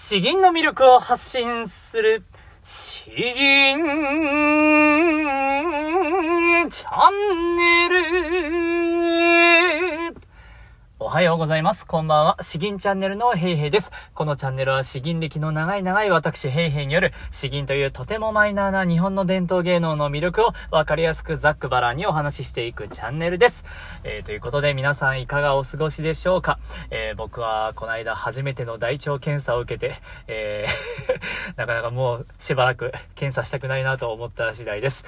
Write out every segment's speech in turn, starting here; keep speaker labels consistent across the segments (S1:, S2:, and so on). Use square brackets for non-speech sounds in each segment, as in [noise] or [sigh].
S1: 詩吟の魅力を発信する、詩吟チャンネル。おはようございます。こんばんは。詩吟チャンネルのヘイヘイです。このチャンネルは詩吟歴の長い長い私ヘイヘイによる詩吟というとてもマイナーな日本の伝統芸能の魅力をわかりやすくざっくばらんにお話ししていくチャンネルです。えー、ということで皆さんいかがお過ごしでしょうかえー、僕はこの間初めての大腸検査を受けて、えー [laughs] なかなかもうしばらく検査したくないなと思った次第です。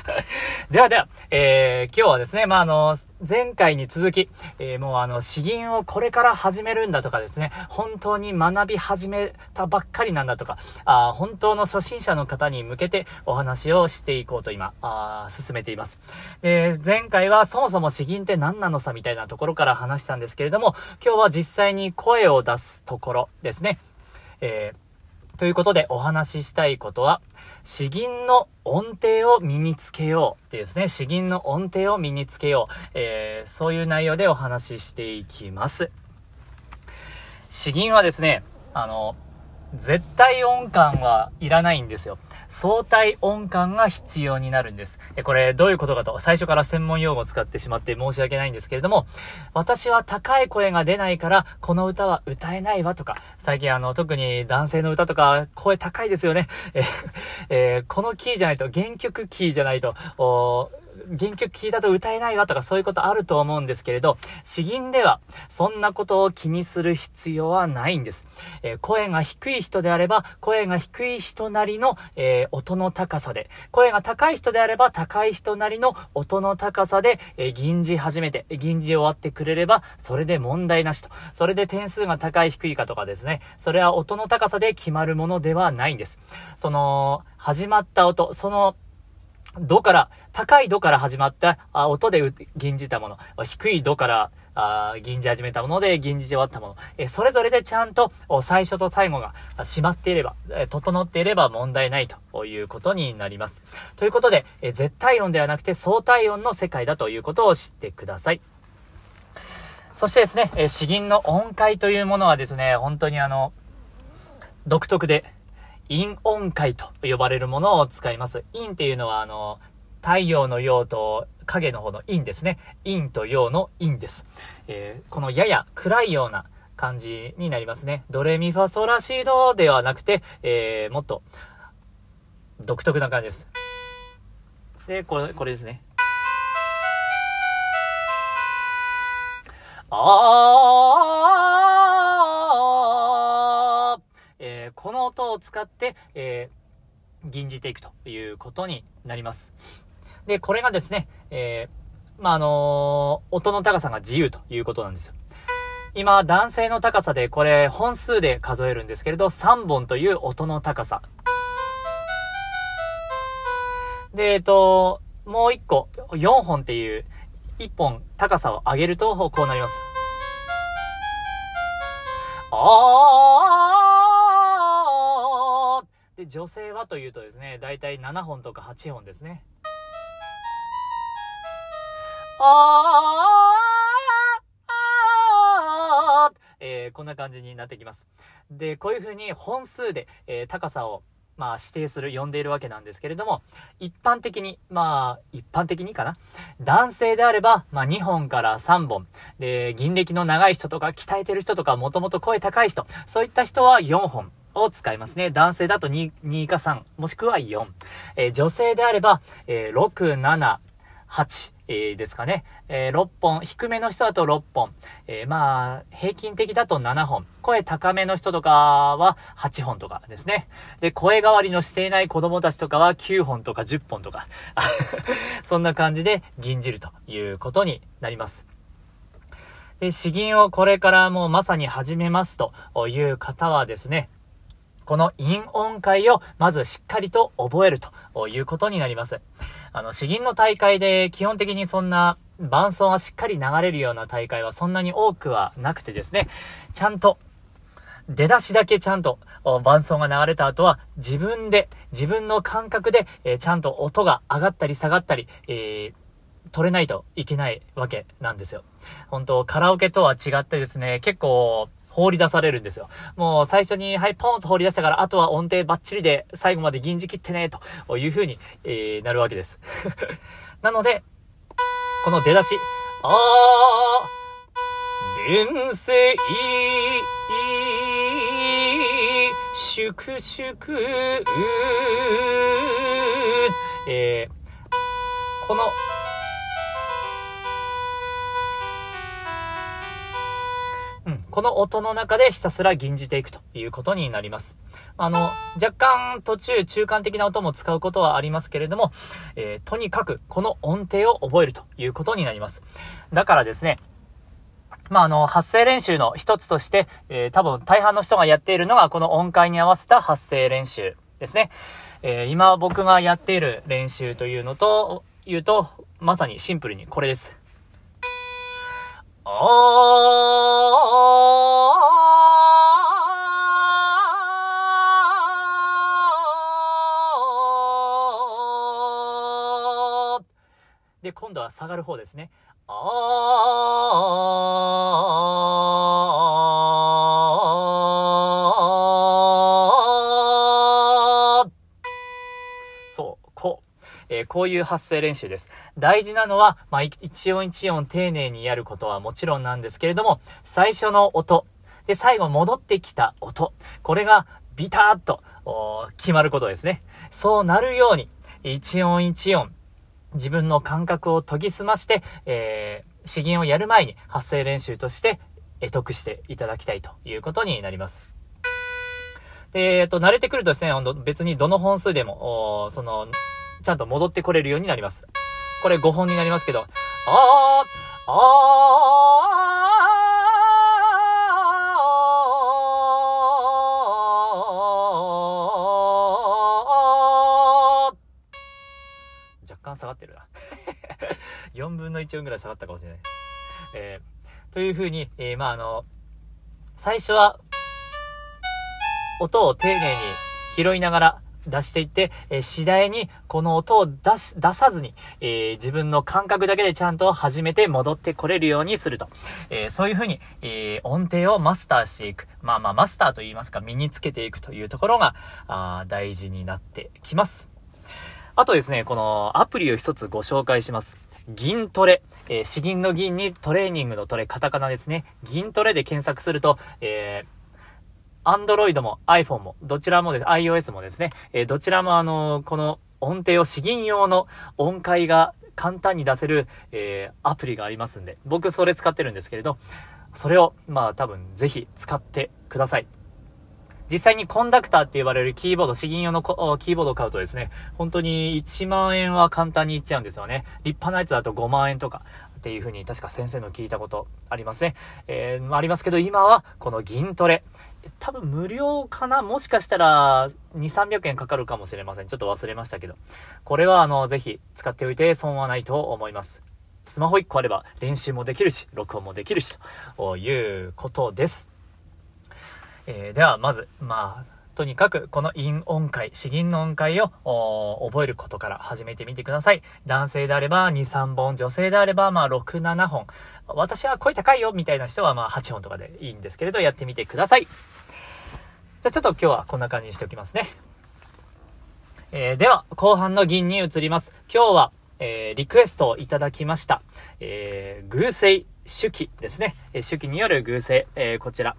S1: [laughs] ではでは、えー、今日はですね、まあ、あの、前回に続き、えー、もうあの、の詩吟をこれから始めるんだとかですね、本当に学び始めたばっかりなんだとか、あ本当の初心者の方に向けてお話をしていこうと今、あ進めています。で、前回はそもそも詩吟って何なのさみたいなところから話したんですけれども、今日は実際に声を出すところですね。えーということでお話ししたいことは、詩吟の音程を身につけようっていうですね、詩吟の音程を身につけよう、えー、そういう内容でお話ししていきます。詩吟はですね、あの、絶対音感はいらないんですよ。相対音感が必要になるんです。え、これどういうことかと、最初から専門用語を使ってしまって申し訳ないんですけれども、私は高い声が出ないから、この歌は歌えないわとか、最近あの、特に男性の歌とか、声高いですよね。え、えー、このキーじゃないと、原曲キーじゃないと、原曲聴いたと歌えないわとかそういうことあると思うんですけれど、詩吟ではそんなことを気にする必要はないんです。えー、声が低い人であれば、声が低い人なりの、えー、音の高さで、声が高い人であれば高い人なりの音の高さで、えー、吟じ始めて、吟じ終わってくれれば、それで問題なしと。それで点数が高い低いかとかですね、それは音の高さで決まるものではないんです。その、始まった音、その度から、高い度から始まったあ音で吟じたもの、低い度からあ吟じ始めたもので吟じ終わったもの、えそれぞれでちゃんと最初と最後が閉まっていれば、え整っていれば問題ないということになります。ということで、え絶対音ではなくて相対音の世界だということを知ってください。そしてですね、え詩吟の音階というものはですね、本当にあの、独特で、陰音階と呼ばれるものを使います。陰っていうのは、あの、太陽の陽と影の方の陰ですね。陰と陽の陰です。えー、このやや暗いような感じになりますね。ドレミファソラシドではなくて、えー、もっと独特な感じです。で、これ、これですね。あーの音を使って、えー、吟じていくということになります。で、これがですね、えー、まあ、あのー、音の高さが自由ということなんですよ。今、男性の高さで、これ、本数で数えるんですけれど、3本という音の高さ。で、えっと、もう1個、4本っていう、1本高さを上げると、こうなります。あーで、女性はというとですね、だいたい7本とか8本ですね。えー、こんな感じになってきます。で、こういう風に本数で、えー、高さをまあ、指定する、呼んでいるわけなんですけれども、一般的に、まあ、一般的にかな男性であれば、まあ、2本から3本。で、銀歴の長い人とか、鍛えてる人とか、もともと声高い人、そういった人は4本。を使いますね。男性だと 2, 2か3、もしくは4。えー、女性であれば、えー、6、7、8、えー、ですかね。えー、6本、低めの人だと6本。えー、まあ、平均的だと7本。声高めの人とかは8本とかですね。で、声変わりのしていない子供たちとかは9本とか10本とか。[laughs] そんな感じで吟じるということになります。で、詩吟をこれからもうまさに始めますという方はですね、この陰音階をまずしっかりと覚えるということになります。あの、詩吟の大会で基本的にそんな伴奏がしっかり流れるような大会はそんなに多くはなくてですね、ちゃんと出だしだけちゃんと伴奏が流れた後は自分で、自分の感覚で、えー、ちゃんと音が上がったり下がったり、えー取れないといけないわけなんですよ。本当カラオケとは違ってですね、結構放り出されるんですよ。もう最初に、はい、ポーンと放り出したから、あとは音程バッチリで最後まで銀じ切ってね、という風に、えー、なるわけです。[laughs] なので、この出だし、あー、連生、粛々、えー、この、この音の中でひたすら吟じていくということになります。あの、若干途中中間的な音も使うことはありますけれども、えー、とにかくこの音程を覚えるということになります。だからですね、まあ、あの、発声練習の一つとして、えー、多分大半の人がやっているのがこの音階に合わせた発声練習ですね。えー、今僕がやっている練習というのと、言うと、まさにシンプルにこれです。あで、度は下がる方ですね。あえー、こういう発声練習です。大事なのは、まあ、一音一音丁寧にやることはもちろんなんですけれども、最初の音、で、最後戻ってきた音、これがビターッと決まることですね。そうなるように、一音一音、自分の感覚を研ぎ澄まして、えー、資源をやる前に発声練習として得得していただきたいということになります。で、えっと、慣れてくるとですね、別にどの本数でも、その、ちゃんと戻ってこれるようになります。これ5本になりますけど、あー、あー、若干下がってるな。[laughs] 4分の1音ぐらい下がったかもしれない。えー、というふうに、えー、まあ、あの、最初は、音を丁寧に拾いながら、出していって、えー、次第にこの音を出し、出さずに、えー、自分の感覚だけでちゃんと始めて戻ってこれるようにすると。えー、そういうふうに、え音程をマスターしていく。まあまあマスターと言いますか、身につけていくというところが、あ大事になってきます。あとですね、このアプリを一つご紹介します。銀トレ。えー、詩吟の銀にトレーニングのトレ、カタカナですね。銀トレで検索すると、えー、Android も iPhone も、どちらもです、iOS もですね、えー、どちらもあのこの音程を詩吟用の音階が簡単に出せる、えー、アプリがありますんで、僕それ使ってるんですけれど、それを、まあ多分ぜひ使ってください。実際にコンダクターって言われるキーボード、詩吟用のキーボードを買うとですね、本当に1万円は簡単にいっちゃうんですよね。立派なやつだと5万円とかっていう風に確か先生の聞いたことありますね。えー、ありますけど今はこの銀トレ。多分無料かな？もしかしたら、2、300円かかるかもしれません。ちょっと忘れましたけど。これは、あの、ぜひ使っておいて損はないと思います。スマホ1個あれば練習もできるし、録音もできるし、ということです。えー、では、まず、まあ、とにかく、この陰音階、詩吟の音階を覚えることから始めてみてください。男性であれば2、3本、女性であればまあ6、7本。私は声高いよみたいな人はまあ8本とかでいいんですけれど、やってみてください。じゃあちょっと今日はこんな感じにしておきますね。えー、では、後半の銀に移ります。今日は、えー、リクエストをいただきました。えー、偶声手記ですね。え手記による偶声、えー、こちら。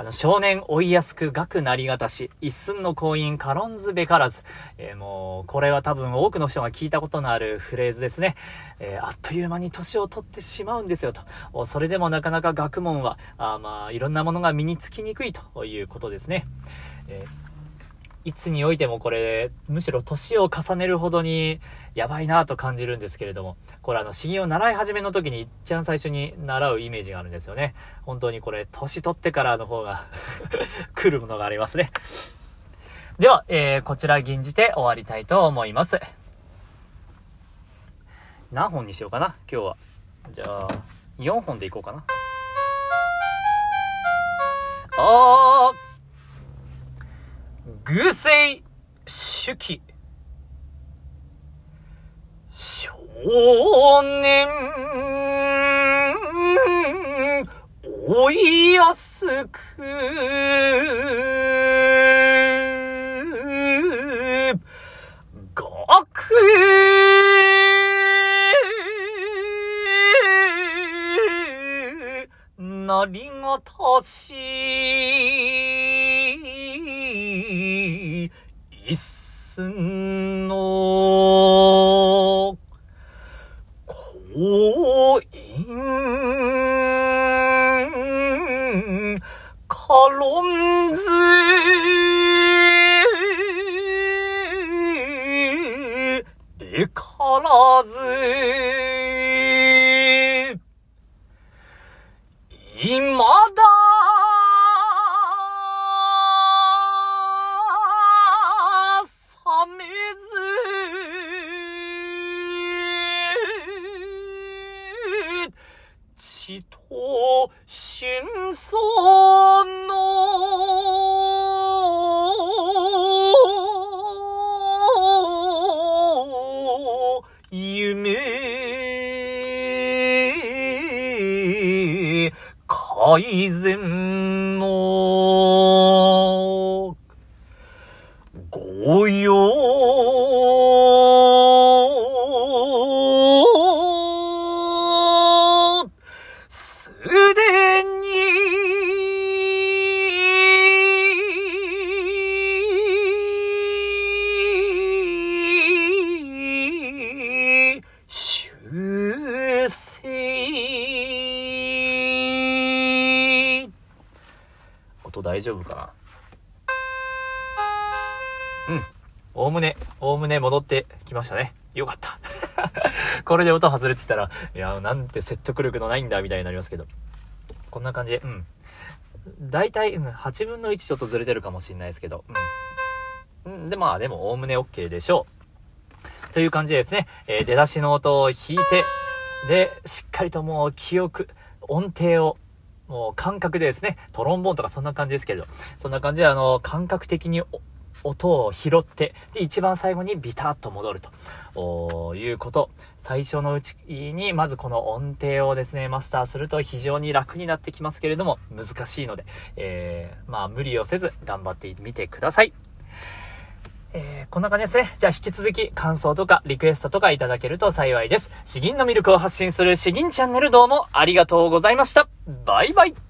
S1: あの、少年追いやすく学なりがたし、一寸の婚姻カロンズべからず。えー、もう、これは多分多くの人が聞いたことのあるフレーズですね。えー、あっという間に年を取ってしまうんですよと。それでもなかなか学問は、あまあ、いろんなものが身につきにくいということですね。えーいつにおいてもこれ、むしろ年を重ねるほどにやばいなと感じるんですけれども、これあの、詩吟を習い始めの時にいっちゃん最初に習うイメージがあるんですよね。本当にこれ、年取ってからの方が [laughs] 来るものがありますね。では、えー、こちら吟じて終わりたいと思います。何本にしようかな、今日は。じゃあ、4本でいこうかな。あー偶性手記。少年、おいやすく。極なりがたし一寸の光陰かろんずべからず改善大丈夫かな？うん。おおむね、おおむね戻ってきましたね。よかった。[laughs] これで音外れてたら、いや、なんて説得力のないんだ、みたいになりますけど。こんな感じで、うん。大体、うん、8分の1ちょっとずれてるかもしれないですけど、うん。うん、で、まあ、でも、おおむね OK でしょう。という感じでですね、えー出だしの音を弾いて、で、しっかりともう記憶、音程を、もう感覚でですね、トロンボーンとかそんな感じですけれど、そんな感じであの、感覚的に音を拾って、で、一番最後にビタッと戻るということ。最初のうちに、まずこの音程をですね、マスターすると非常に楽になってきますけれども、難しいので、えー、まあ、無理をせず頑張ってみてください。えーこんな感じですね。じゃあ引き続き感想とかリクエストとかいただけると幸いです。詩吟のミルクを発信する詩吟チャンネルどうもありがとうございました。バイバイ。